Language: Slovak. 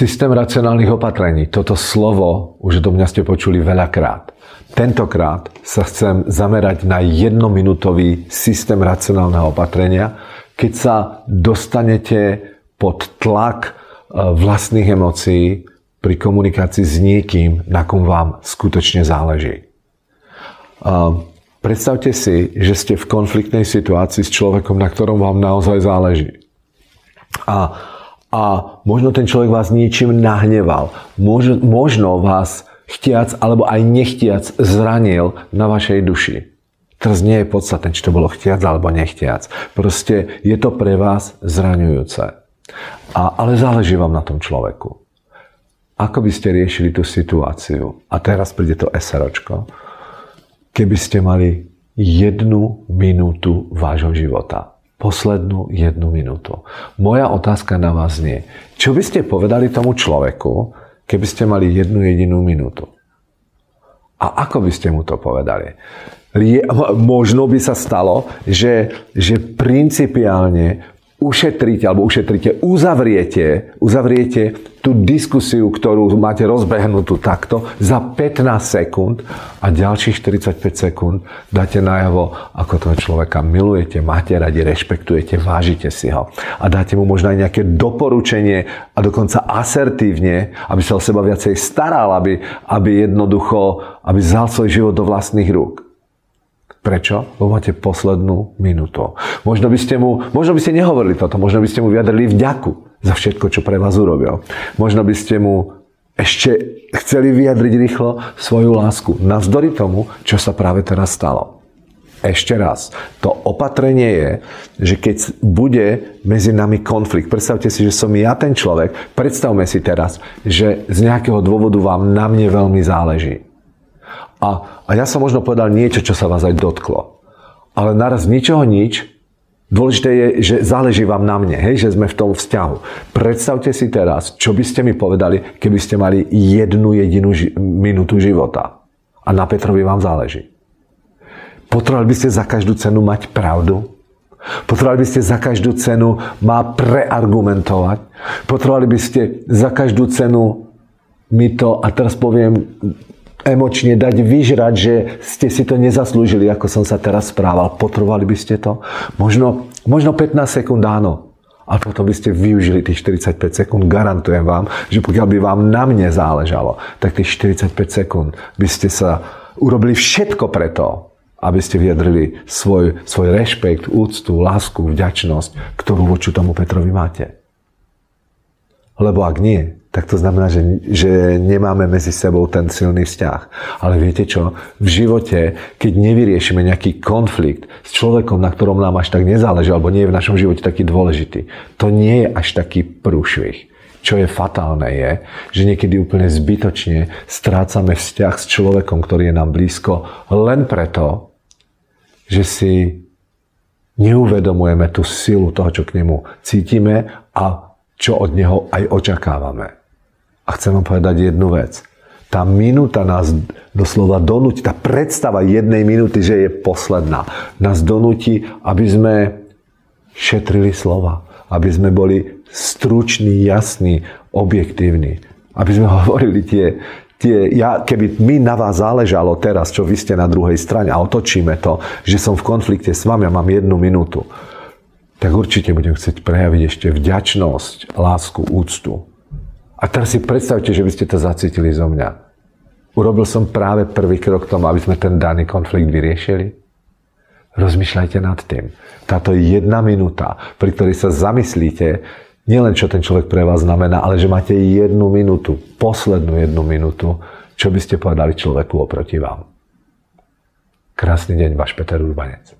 Systém racionálnych opatrení. Toto slovo už do mňa ste počuli veľakrát. Tentokrát sa chcem zamerať na jednominútový systém racionálneho opatrenia, keď sa dostanete pod tlak e, vlastných emócií pri komunikácii s niekým, na kom vám skutočne záleží. E, predstavte si, že ste v konfliktnej situácii s človekom, na ktorom vám naozaj záleží. A a možno ten človek vás niečím nahneval. Možno, možno vás chtiac alebo aj nechtiac zranil na vašej duši. Teraz nie je podstatné, či to bolo chtiac alebo nechtiac. Proste je to pre vás zraňujúce. A, ale záleží vám na tom človeku. Ako by ste riešili tú situáciu? A teraz príde to SROčko. Keby ste mali jednu minútu vášho života poslednú jednu minútu. Moja otázka na vás nie. Čo by ste povedali tomu človeku, keby ste mali jednu jedinú minútu? A ako by ste mu to povedali? Je, možno by sa stalo, že, že principiálne ušetríte, alebo ušetríte, uzavriete, uzavriete tú diskusiu, ktorú máte rozbehnutú takto za 15 sekúnd a ďalších 45 sekúnd dáte najavo, ako toho človeka milujete, máte radi, rešpektujete, vážite si ho. A dáte mu možno aj nejaké doporučenie a dokonca asertívne, aby sa o seba viacej staral, aby, aby jednoducho, aby vzal svoj život do vlastných rúk. Prečo? Lebo máte poslednú minútu. Možno by ste mu, možno by ste nehovorili toto, možno by ste mu vyjadrili vďaku za všetko, čo pre vás urobil. Možno by ste mu ešte chceli vyjadriť rýchlo svoju lásku. Navzdory tomu, čo sa práve teraz stalo. Ešte raz, to opatrenie je, že keď bude medzi nami konflikt, predstavte si, že som ja ten človek, predstavme si teraz, že z nejakého dôvodu vám na mne veľmi záleží. A, a ja som možno povedal niečo, čo sa vás aj dotklo. Ale naraz ničoho nič, dôležité je, že záleží vám na mne, hej, že sme v tom vzťahu. Predstavte si teraz, čo by ste mi povedali, keby ste mali jednu jedinú ži- minútu života. A na Petrovi vám záleží. Potrebovali by ste za každú cenu mať pravdu? Potrebovali by ste za každú cenu ma preargumentovať? Potrebovali by ste za každú cenu mi to, a teraz poviem emočne dať vyžrať, že ste si to nezaslúžili, ako som sa teraz správal. Potrebovali by ste to? Možno, možno 15 sekúnd áno. A potom by ste využili tých 45 sekúnd. Garantujem vám, že pokiaľ by vám na mne záležalo, tak tých 45 sekúnd by ste sa urobili všetko preto, aby ste vyjadrili svoj, svoj rešpekt, úctu, lásku, vďačnosť, ktorú voči tomu Petrovi máte. Lebo ak nie, tak to znamená, že, že nemáme medzi sebou ten silný vzťah. Ale viete čo? V živote, keď nevyriešime nejaký konflikt s človekom, na ktorom nám až tak nezáleží, alebo nie je v našom živote taký dôležitý, to nie je až taký prúšvih. Čo je fatálne je, že niekedy úplne zbytočne strácame vzťah s človekom, ktorý je nám blízko, len preto, že si neuvedomujeme tú silu toho, čo k nemu cítime a čo od neho aj očakávame. A chcem vám povedať jednu vec. Tá minúta nás doslova donúti, tá predstava jednej minúty, že je posledná, nás donúti, aby sme šetrili slova, aby sme boli struční, jasní, objektívni, aby sme hovorili tie, tie, ja, keby mi na vás záležalo teraz, čo vy ste na druhej strane a otočíme to, že som v konflikte s vami a mám jednu minútu, tak určite budem chcieť prejaviť ešte vďačnosť, lásku, úctu. A teraz si predstavte, že by ste to zacítili zo mňa. Urobil som práve prvý krok k tomu, aby sme ten daný konflikt vyriešili? Rozmýšľajte nad tým. Táto jedna minúta, pri ktorej sa zamyslíte, nielen čo ten človek pre vás znamená, ale že máte jednu minútu, poslednú jednu minútu, čo by ste povedali človeku oproti vám. Krásny deň, váš Peter Urbanec.